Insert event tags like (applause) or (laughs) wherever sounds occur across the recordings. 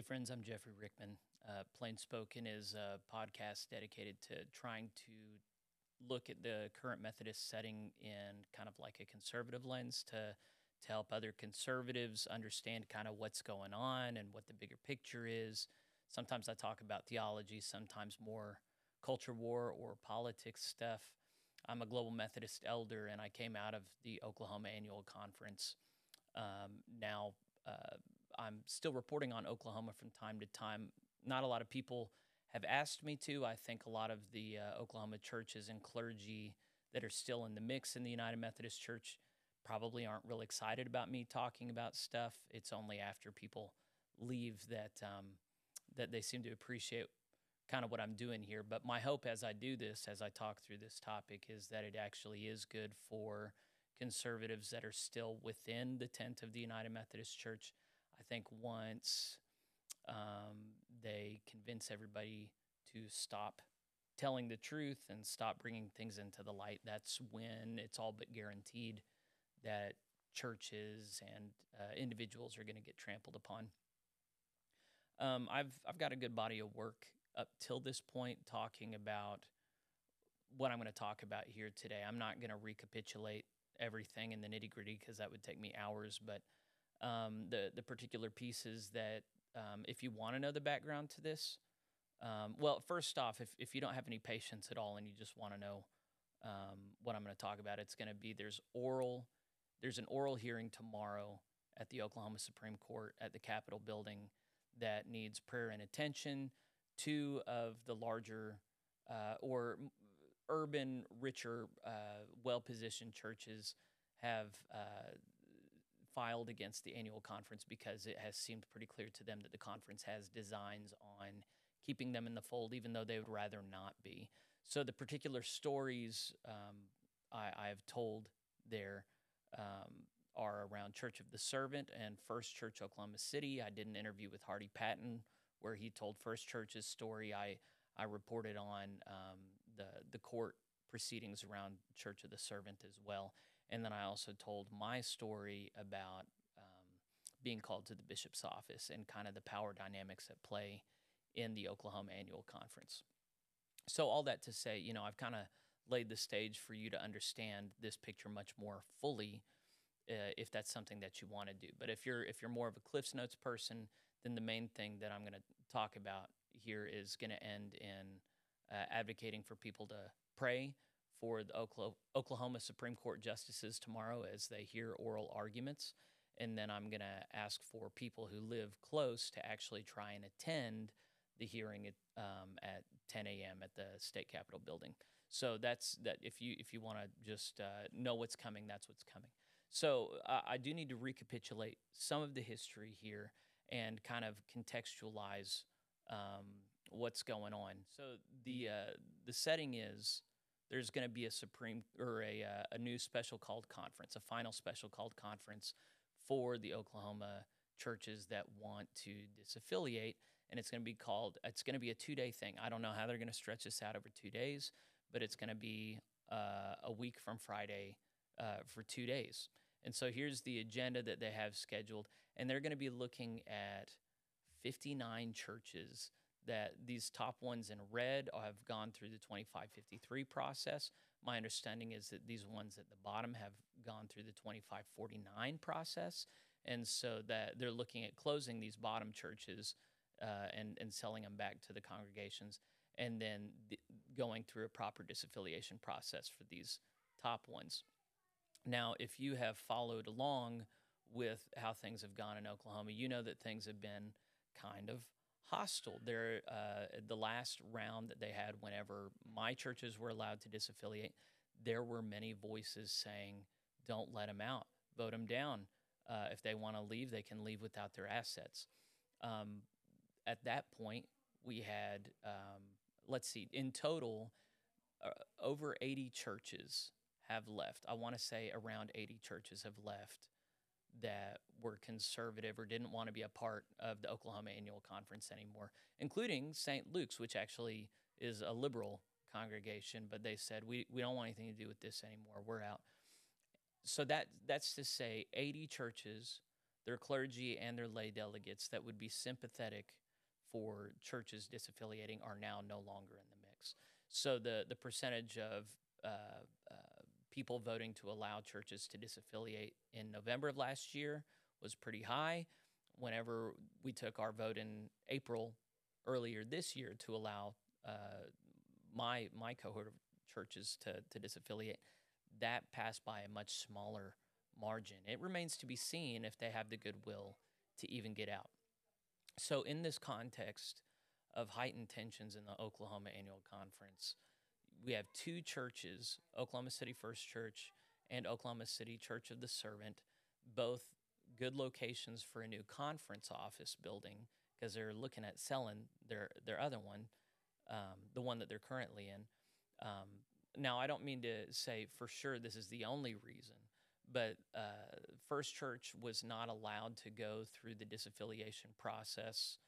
Hey, friends, I'm Jeffrey Rickman. Uh, Plain Spoken is a podcast dedicated to trying to look at the current Methodist setting in kind of like a conservative lens to to help other conservatives understand kind of what's going on and what the bigger picture is. Sometimes I talk about theology, sometimes more culture war or politics stuff. I'm a global Methodist elder, and I came out of the Oklahoma Annual Conference. Um, now uh, I'm still reporting on Oklahoma from time to time. Not a lot of people have asked me to. I think a lot of the uh, Oklahoma churches and clergy that are still in the mix in the United Methodist Church probably aren't real excited about me talking about stuff. It's only after people leave that um, that they seem to appreciate kind of what I'm doing here. But my hope as I do this, as I talk through this topic, is that it actually is good for conservatives that are still within the tent of the United Methodist Church. I think once um, they convince everybody to stop telling the truth and stop bringing things into the light, that's when it's all but guaranteed that churches and uh, individuals are going to get trampled upon. Um, I've I've got a good body of work up till this point talking about what I'm going to talk about here today. I'm not going to recapitulate everything in the nitty gritty because that would take me hours, but um, the the particular pieces that um, if you want to know the background to this, um, well, first off, if if you don't have any patience at all and you just want to know um, what I'm going to talk about, it's going to be there's oral there's an oral hearing tomorrow at the Oklahoma Supreme Court at the Capitol building that needs prayer and attention. Two of the larger uh, or urban, richer, uh, well positioned churches have uh, filed against the annual conference because it has seemed pretty clear to them that the conference has designs on keeping them in the fold, even though they would rather not be. So the particular stories um, I, have told there um, are around Church of the Servant and First Church Oklahoma City. I did an interview with Hardy Patton where he told First Church's story. I I reported on um, the the court proceedings around Church of the Servant as well, and then I also told my story about um, being called to the bishop's office and kind of the power dynamics at play in the Oklahoma Annual Conference. So all that to say, you know, I've kind of laid the stage for you to understand this picture much more fully uh, if that's something that you want to do. But if you're if you're more of a Cliffs Notes person, then the main thing that I'm going to talk about here is going to end in uh, advocating for people to pray for the Oklahoma Supreme Court justices tomorrow as they hear oral arguments. And then I'm going to ask for people who live close to actually try and attend the hearing at, um, at 10 a.m. at the state capitol building. So that's that. If you if you want to just uh, know what's coming, that's what's coming. So uh, I do need to recapitulate some of the history here and kind of contextualize um, what's going on. So the uh, the setting is there's going to be a supreme or a uh, a new special called conference, a final special called conference for the Oklahoma churches that want to disaffiliate, and it's going to be called. It's going to be a two day thing. I don't know how they're going to stretch this out over two days but it's going to be uh, a week from Friday uh, for two days. And so here's the agenda that they have scheduled, and they're going to be looking at 59 churches that these top ones in red have gone through the 2553 process. My understanding is that these ones at the bottom have gone through the 2549 process. And so that they're looking at closing these bottom churches uh, and, and selling them back to the congregations and then the, going through a proper disaffiliation process for these top ones. Now, if you have followed along with how things have gone in Oklahoma, you know that things have been kind of hostile. There, uh, the last round that they had, whenever my churches were allowed to disaffiliate, there were many voices saying, "Don't let them out. Vote them down. Uh, if they want to leave, they can leave without their assets." Um, at that point, we had um, let's see, in total, uh, over 80 churches have left. I want to say around 80 churches have left that were conservative or didn't want to be a part of the Oklahoma Annual Conference anymore, including St. Luke's, which actually is a liberal congregation, but they said, we, we don't want anything to do with this anymore. We're out. So that that's to say 80 churches, their clergy and their lay delegates that would be sympathetic for churches disaffiliating are now no longer in the mix. So the the percentage of uh, uh, people voting to allow churches to disaffiliate in November of last year was pretty high. Whenever we took our vote in April earlier this year to allow uh, my my cohort of churches to to disaffiliate, that passed by a much smaller margin. It remains to be seen if they have the goodwill to even get out. So, in this context of heightened tensions in the Oklahoma Annual Conference, we have two churches Oklahoma City First Church and Oklahoma City Church of the Servant, both good locations for a new conference office building because they're looking at selling their, their other one, um, the one that they're currently in. Um, now, I don't mean to say for sure this is the only reason, but uh, First Church was not allowed to go through the disaffiliation process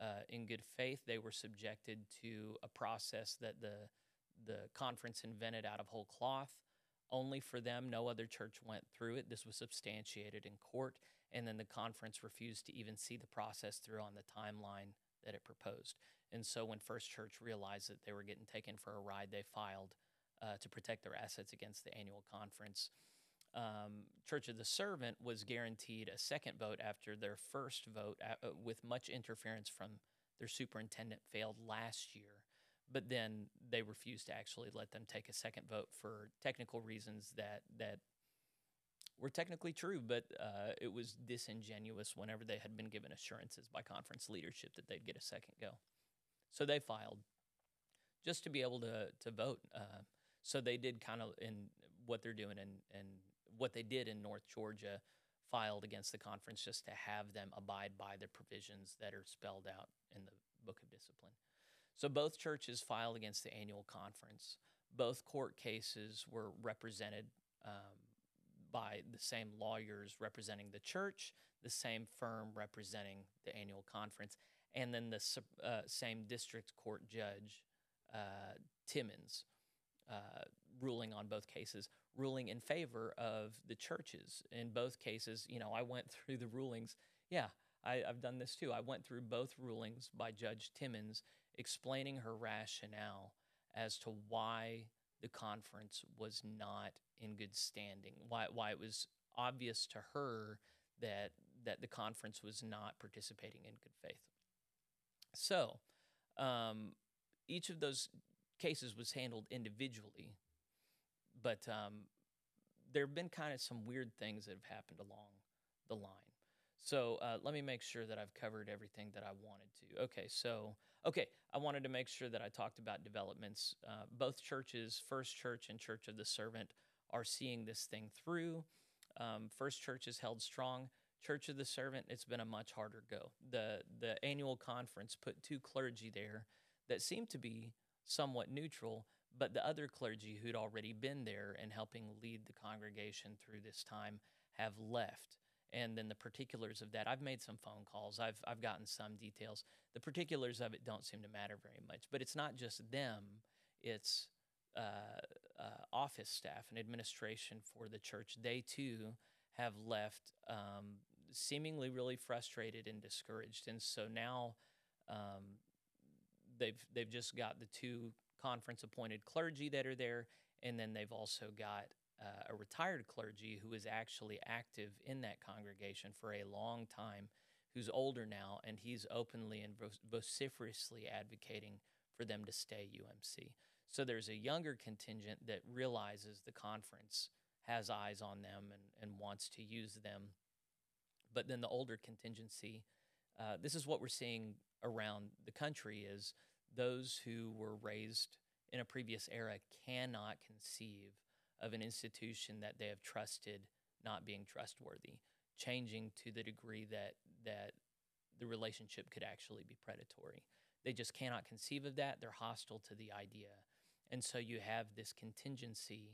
uh, in good faith. They were subjected to a process that the the conference invented out of whole cloth. Only for them, no other church went through it. This was substantiated in court, and then the conference refused to even see the process through on the timeline that it proposed. And so, when First Church realized that they were getting taken for a ride, they filed uh, to protect their assets against the annual conference. Um, Church of the Servant was guaranteed a second vote after their first vote, uh, with much interference from their superintendent, failed last year. But then they refused to actually let them take a second vote for technical reasons that that were technically true, but uh, it was disingenuous whenever they had been given assurances by conference leadership that they'd get a second go. So they filed just to be able to to vote. Uh, so they did kind of in what they're doing and and what they did in North Georgia filed against the conference just to have them abide by the provisions that are spelled out in the book of discipline. So both churches filed against the annual conference. Both court cases were represented um, by the same lawyers representing the church, the same firm representing the annual conference, and then the uh, same district court judge, uh, Timmons, uh, ruling on both cases, ruling in favor of the churches. In both cases, you know, I went (laughs) through the rulings. Yeah, I, have done this too. I went through both rulings by Judge Timmons explaining her rationale as to why the conference was not in good standing, why, why it was obvious to her that, that the conference was not participating in good faith. So, um, each of those cases was handled individually, but um, there have been kind of some weird things that have happened along the line. So uh, let me make sure that I've covered everything that I wanted to. Okay, so okay, I wanted to make sure that I talked about developments. Uh, both churches, First Church and Church of the Servant, are seeing this thing through. Um, First Church is held strong. Church of the Servant, it's been a much harder go. The the annual conference put two clergy there that seemed to be somewhat neutral, but the other clergy who'd already been there and helping lead the congregation through this time have left and then the particulars of that. I've made some phone calls. I've, I've gotten some details. The particulars of it don't seem to matter very much but it's not just them. It's uh, uh, office staff and administration for the church. They too have left um, seemingly really frustrated and discouraged. And so now um, they've they've just got the two conference appointed clergy that are there and then they've also got uh, a retired clergy who was actually active in that congregation for a long time, who's older now, and he's openly and vociferously advocating for them to stay UMC. So there's a younger contingent that realizes the conference has eyes on them and, and wants to use them. But then the older contingency, uh, this is what we're seeing around the country is those who were raised in a previous era cannot conceive of an institution that they have trusted not being trustworthy, changing to the degree that that the relationship could actually be predatory. They just cannot conceive of that. They're hostile to the idea, and so you have this contingency,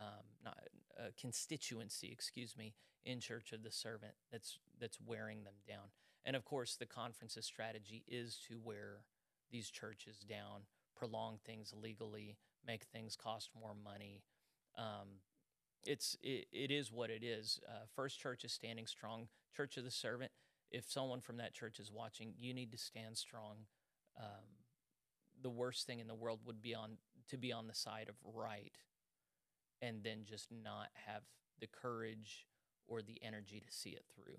um, not uh, constituency, excuse me, in Church of the Servant that's that's wearing them down. And of course, the conference's strategy is to wear these churches down, prolong things legally, make things cost more money, um, it's it, it is what it is. Uh, First Church is standing strong. Church of the Servant. If someone from that church is watching, you need to stand strong. Um, the worst thing in the world would be on to be on the side of right, and then just not have the courage or the energy to see it through.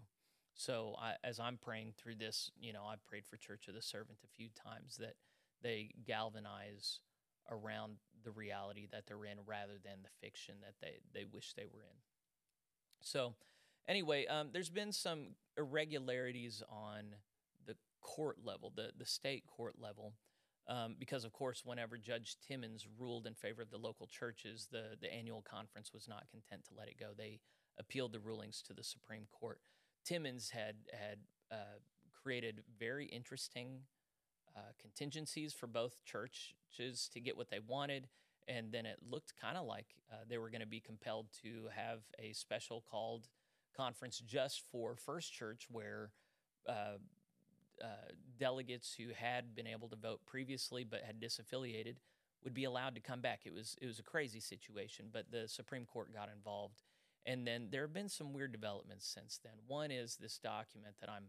So I, as I'm praying through this, you know, I've prayed for Church of the Servant a few times that they galvanize around the reality that they're in rather than the fiction that they, they wish they were in. So, anyway, um, there's been some irregularities on the court level, the, the state court level, um, because, of course, whenever Judge Timmons ruled in favor of the local churches, the, the annual conference was not content to let it go. They appealed the rulings to the Supreme Court. Timmons had, had uh, created very interesting uh, contingencies for both churches to get what they wanted. And then it looked kind of like uh, they were going to be compelled to have a special called conference just for First Church, where uh, uh, delegates who had been able to vote previously but had disaffiliated would be allowed to come back. It was it was a crazy situation, but the Supreme Court got involved, and then there have been some weird developments since then. One is this document that I'm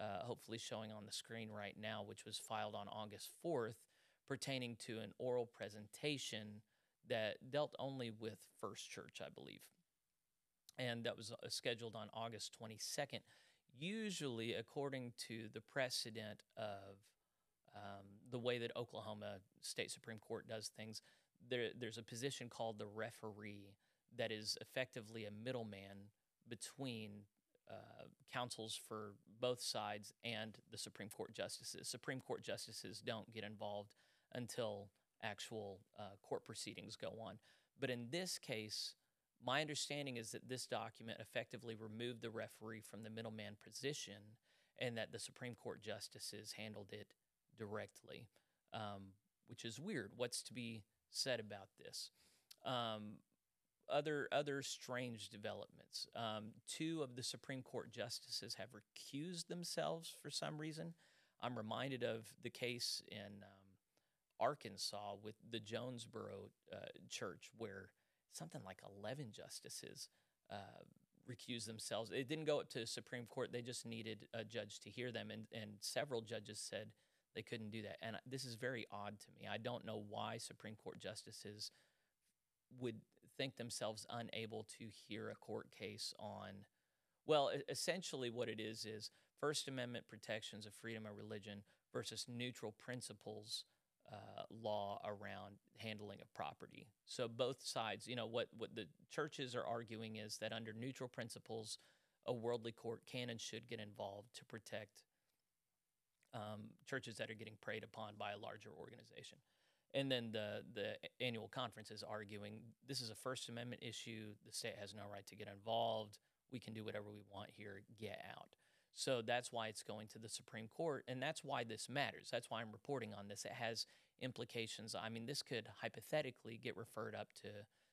uh, hopefully showing on the screen right now, which was filed on August 4th, pertaining to an oral presentation that dealt only with First Church, I believe. And that was uh, scheduled on August 22nd. Usually, according to the precedent of um, the way that Oklahoma State Supreme Court does things, there, there's a position called the referee that is effectively a middleman between uh, counsels for both sides and the Supreme Court justices. Supreme Court justices don't get involved until actual uh, court proceedings go on. But in this case, my understanding is that this document effectively removed the referee from the middleman position and that the Supreme Court justices handled it directly, um, which is weird. What's to be said about this? Um, other other strange developments. Um, two of the Supreme Court justices have recused themselves for some reason. I'm reminded of the case in um, Arkansas with the Jonesboro uh, Church, where something like 11 justices uh, recused themselves. It didn't go up to the Supreme Court; they just needed a judge to hear them, and and several judges said they couldn't do that. And this is very odd to me. I don't know why Supreme Court justices would think themselves unable to hear a court case on, well, essentially what it is is First Amendment protections of freedom of religion versus neutral principles uh, law around handling of property. So both sides, you know, what what the churches are arguing is that under neutral principles, a worldly court can and should get involved to protect um, churches that are getting preyed upon by a larger organization. And then the the annual conference is arguing this is a First Amendment issue. The state has no right to get involved. We can do whatever we want here. Get out. So that's why it's going to the Supreme Court, and that's why this matters. That's why I'm reporting on this. It has implications. I mean, this could hypothetically get referred up to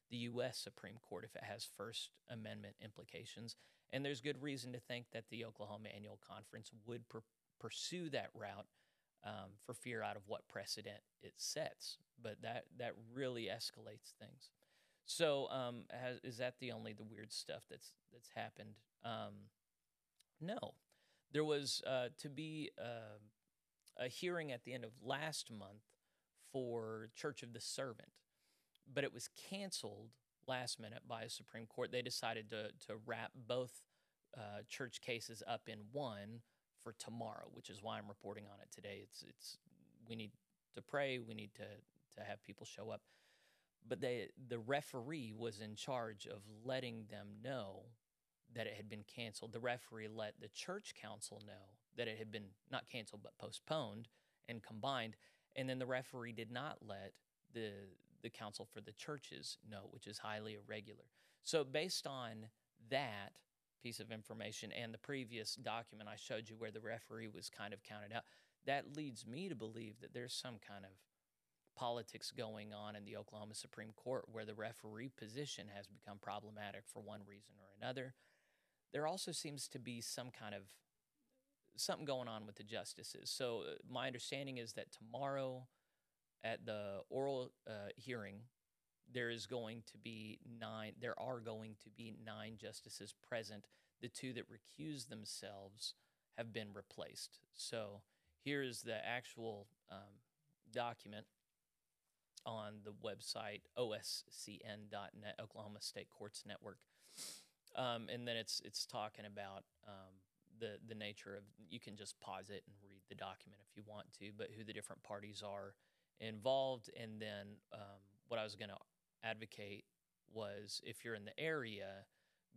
the U.S. Supreme Court if it has First Amendment implications. And there's good reason to think that the Oklahoma Annual Conference would pr- pursue that route um, for fear out of what precedent it sets. But that that really escalates things. So um, has, is that the only the weird stuff that's that's happened? Um, no, there was uh, to be uh, a hearing at the end of last month for Church of the Servant, but it was canceled last minute by a Supreme Court. They decided to to wrap both uh, church cases up in one for tomorrow, which is why I'm reporting on it today. It's it's we need to pray, we need to to have people show up. But they the referee was in charge of letting them know that it had been canceled. The referee let the church council know that it had been not canceled but postponed and combined. And then the referee did not let the the counsel for the churches know, which is highly irregular. So based on that, piece of information and the previous document I showed you where the referee was kind of counted out, that leads me to believe that there's some kind of politics going on in the Oklahoma Supreme Court where the referee position has become problematic for one reason or another. There also seems to be some kind of something going on with the justices. So uh, my understanding is that tomorrow at the oral uh, hearing, there is going to be nine, there are going to be nine justices present. The two that recuse themselves have been replaced. So here is the actual um, document on the website oscn.net, Oklahoma State Courts Network. Um, and then it's it's talking about um, the the nature of you can just pause it and read the document if you want to, but who the different parties are involved, and then um, what I was going to advocate was if you're in the area,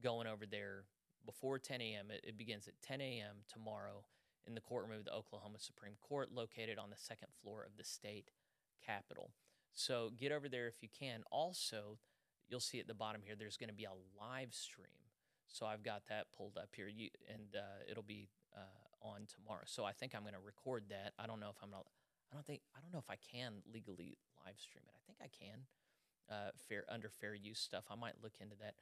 going over there before 10 a.m. It, it begins at 10 a.m. tomorrow in the courtroom of the Oklahoma Supreme Court, located on the second floor of the state capitol. So get over there if you can. Also, you'll see at the bottom here, there's going to be a live stream. So I've got that pulled up here, you, and uh, it'll be uh, on tomorrow. So I think I'm going to record that. I don't know if I'm gonna. I don't think. I don't know if I can legally live stream it. I think I can. Uh, fair under fair use stuff. I might look into that.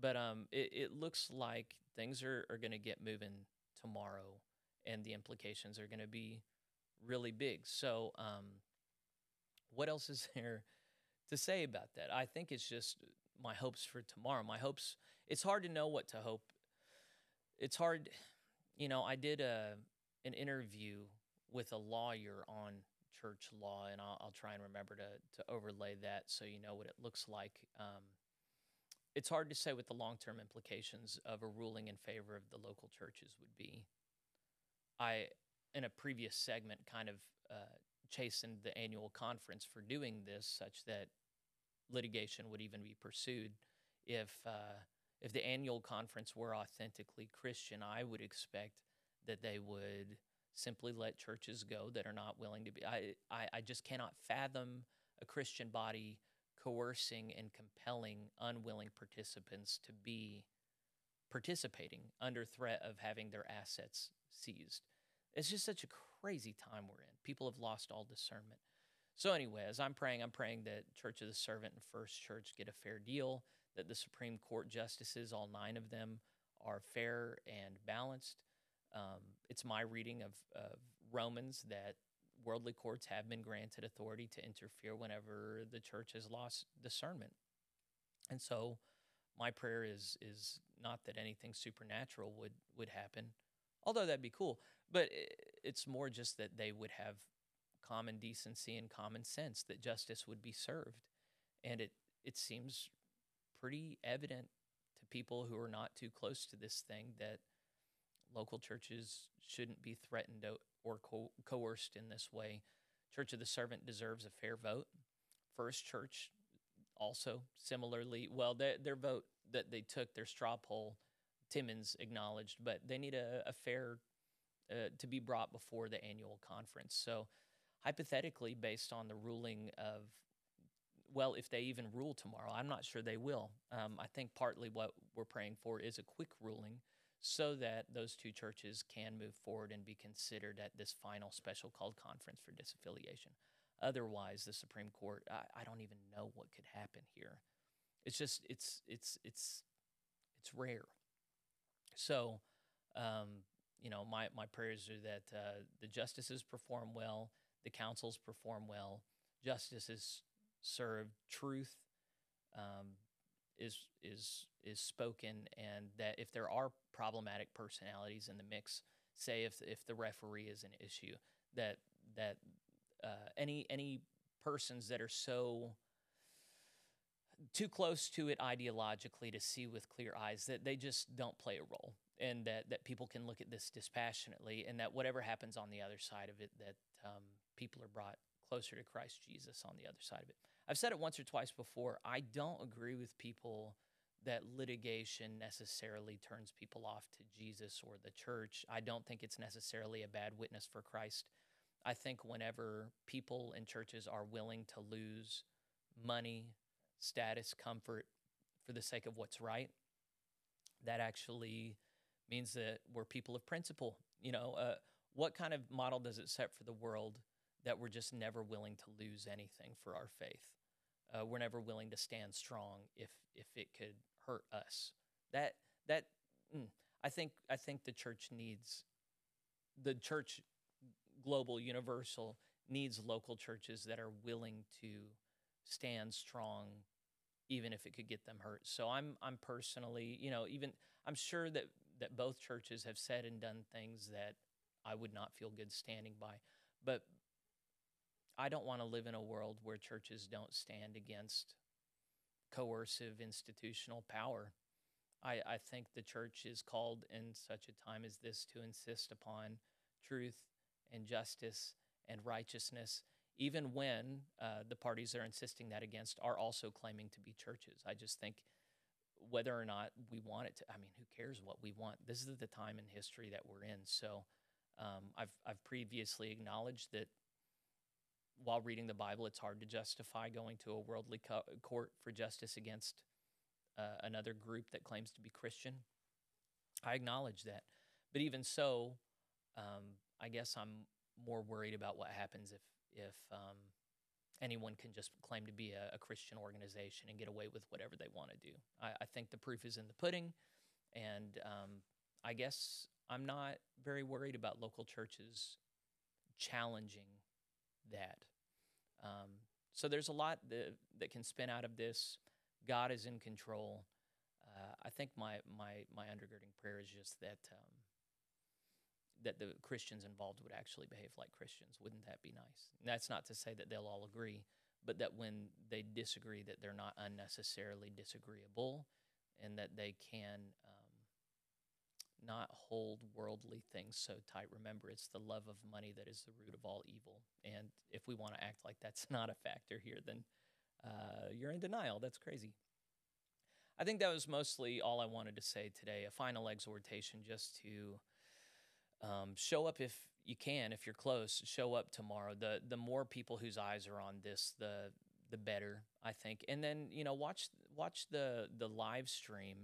But um, it, it looks like things are, are going to get moving tomorrow, and the implications are going to be really big. So um, what else is (laughs) there to say about that? I think it's just my hopes for tomorrow. My hopes. It's hard to know what to hope. It's hard, you know. I did a an interview with a lawyer on church law, and I'll, I'll try and remember to to overlay that so you know what it looks like. Um, it's hard to say what the long term implications of a ruling in favor of the local churches would be. I, in a previous segment, kind of uh, chastened the annual conference for doing this, such that litigation would even be pursued. If uh, if the annual conference were authentically Christian, I would expect that they would simply let churches go that are not willing to be. I, I, I just cannot fathom a Christian body coercing and compelling unwilling participants to be participating under threat of having their assets seized. It's just such a crazy time we're in. People have lost all discernment. So, anyway, as I'm praying, I'm praying that Church of the Servant and First Church get a fair deal, that the Supreme Court justices, all nine of them, are fair and balanced. Um, it's my reading of, of Romans that worldly courts have been granted authority to interfere whenever the church has lost discernment. And so my prayer is is not that anything supernatural would would happen, although that'd be cool, but it's more just that they would have common decency and common sense that justice would be served. And it it seems pretty evident to people who are not too close to this thing that local churches shouldn't be threatened or co- coerced in this way. Church of the Servant deserves a fair vote. First Church also similarly, well, their, their vote that they took, their straw poll, Timmons acknowledged, but they need a, a fair uh, to be brought before the annual conference. So, hypothetically, based on the ruling of, well, if they even rule tomorrow, I'm not sure they will. Um, I think partly what we're praying for is a quick ruling so that those two churches can move forward and be considered at this final special called conference for disaffiliation. Otherwise, the Supreme Court, I, I don't even know what could happen here. It's just, it's, it's, it's, it's rare. So, um, you know, my, my prayers are that uh, the justices perform well, the counsels perform well, justices serve truth, um, is is is spoken, and that if there are problematic personalities in the mix, say if if the referee is an issue, that that uh, any any persons that are so too close to it ideologically to see with clear eyes that they just don't play a role and that, that people can look at this dispassionately and that whatever happens on the other side of it that um, people are brought closer to christ jesus on the other side of it I've said it once or twice before. I don't agree with people that litigation necessarily turns people off to Jesus or the church. I don't think it's necessarily a bad witness for Christ. I think whenever people in churches are willing to lose money, status, comfort for the sake of what's right, that actually means that we're people of principle. You know, uh, what kind of model does it set for the world that we're just never willing to lose anything for our faith. Uh, we're never willing to stand strong if if it could hurt us. That that mm, I think I think the church needs the church global universal needs local churches that are willing to stand strong even if it could get them hurt. So I'm I'm personally, you know, even I'm sure that that both churches have said and done things that I would not feel good standing by. But I don't want to live in a world where churches don't stand against coercive institutional power. I, I think the church is called in such a time as this to insist upon truth and justice and righteousness, even when uh, the parties that are insisting that against are also claiming to be churches. I just think whether or not we want it to, I mean, who cares what we want? This is the time in history that we're in. So um, I've, I've previously acknowledged that while reading the Bible, it's hard to justify going to a worldly co- court for justice against uh, another group that claims to be Christian. I acknowledge that. But even so, um, I guess I'm more worried about what happens if, if um, anyone can just claim to be a, a, Christian organization and get away with whatever they want to do. I, I, think the proof is in the pudding. And um, I guess I'm not very worried about local churches challenging that. Um, so there's a lot that, that can spin out of this. God is in control. Uh, I think my, my, my undergirding prayer is just that um, that the Christians involved would actually behave like Christians. Wouldn't that be nice? And that's not to say that they'll all agree, but that when they disagree, that they're not unnecessarily disagreeable, and that they can not hold worldly things so tight. Remember, it's the love of money that is the root of all evil. And if we want to act like that's (laughs) not a factor here, then uh, you're in denial. That's crazy. I think that was mostly all I wanted to say today. A final exhortation just to um, show up if you can, if you're close. Show up tomorrow. The the more people whose eyes are on this, the the better. I think. And then you know, watch watch the the live stream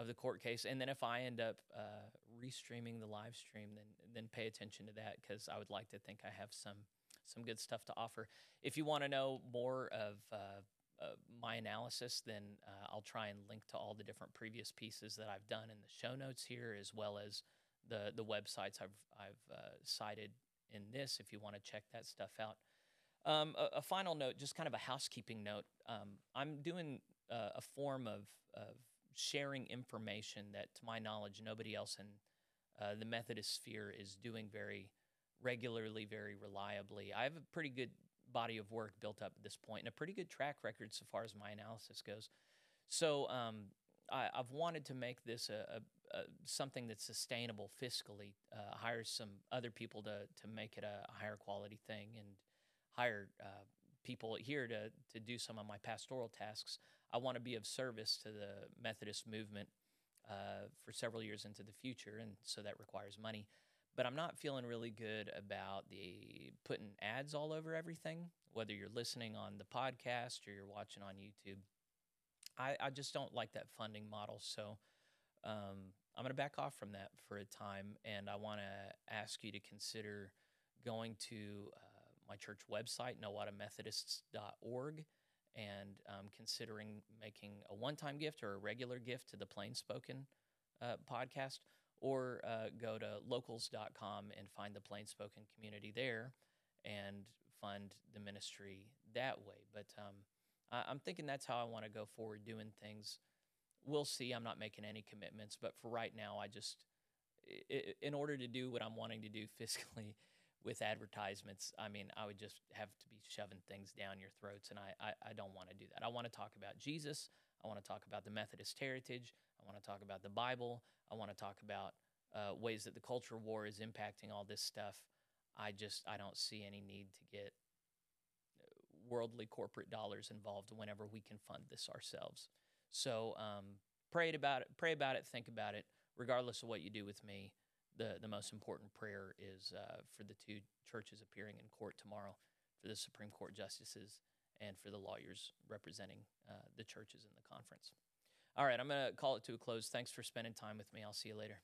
of the court case. And then if I end up uh, restreaming the live stream, then then pay attention to that because I would like to think I have some some good stuff to offer. If you want to know more of uh, uh, my analysis, then uh, I'll try and link to all the different previous pieces that I've done in the show notes here, as well as the the websites I've I've uh, cited in this. If you want to check that stuff out. Um, a, a, final note, just kind of a housekeeping note. Um, I'm doing uh, a form of, of sharing information that, to my knowledge, nobody else in uh, the Methodist sphere is doing very regularly, very reliably. I have a pretty good body of work built up at this point and a pretty good track record so far as my analysis goes. So um, I, have wanted to make this a, a, a, something that's sustainable fiscally. Uh, hire some other people to to make it a higher quality thing, and hire uh, people here to to do some of my pastoral tasks. I want to be of service to the Methodist movement uh, for several years into the future, and so that requires money. But I'm not feeling really good about the putting ads all over everything, whether you're listening on the podcast or you're watching on YouTube. I, I just don't like that funding model. So um, I'm going to back off from that for a time, and I want to ask you to consider going to uh, my church website, nowatomethodists.org and um, considering making a one time gift or a regular gift to the Plain Spoken uh, podcast, or uh, go to locals.com and find the Plain Spoken community there and fund the ministry that way. But um, I- am thinking that's how I want to go forward doing things. We'll see. I'm not making any commitments, but for right now, I just, in order to do what I'm wanting to do (laughs) fiscally, with advertisements, I mean, I would just have to be shoving things down your throats, and I, I, I don't want to do that. I want to talk about Jesus. I want to talk about the Methodist heritage. I want to talk about the Bible. I want to talk about uh, ways that the culture war is impacting all this stuff. I just I don't see any need to get uh, worldly corporate dollars involved whenever we can fund this ourselves. So um, pray about it. Pray about it. Think about it. Regardless of what you do with me, the, the most important prayer is uh, for the two churches appearing in court tomorrow, for the Supreme Court justices, and for the lawyers representing uh, the churches in the conference. All right, I'm going to call it to a close. Thanks for spending time with me. I'll see you later.